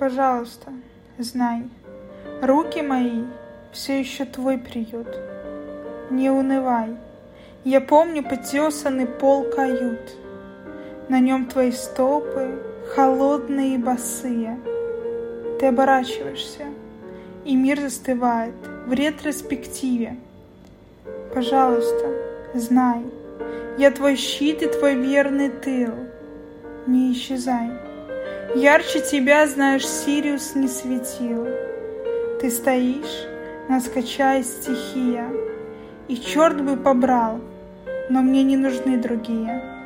Пожалуйста, знай, руки мои все еще твой приют. Не унывай, я помню потесанный пол кают. На нем твои стопы, холодные и босые. Ты оборачиваешься, и мир застывает в ретроспективе. Пожалуйста, знай, я твой щит и твой верный тыл. Не исчезай. Ярче тебя, знаешь, Сириус не светил. Ты стоишь, нас стихия, И черт бы побрал, но мне не нужны другие.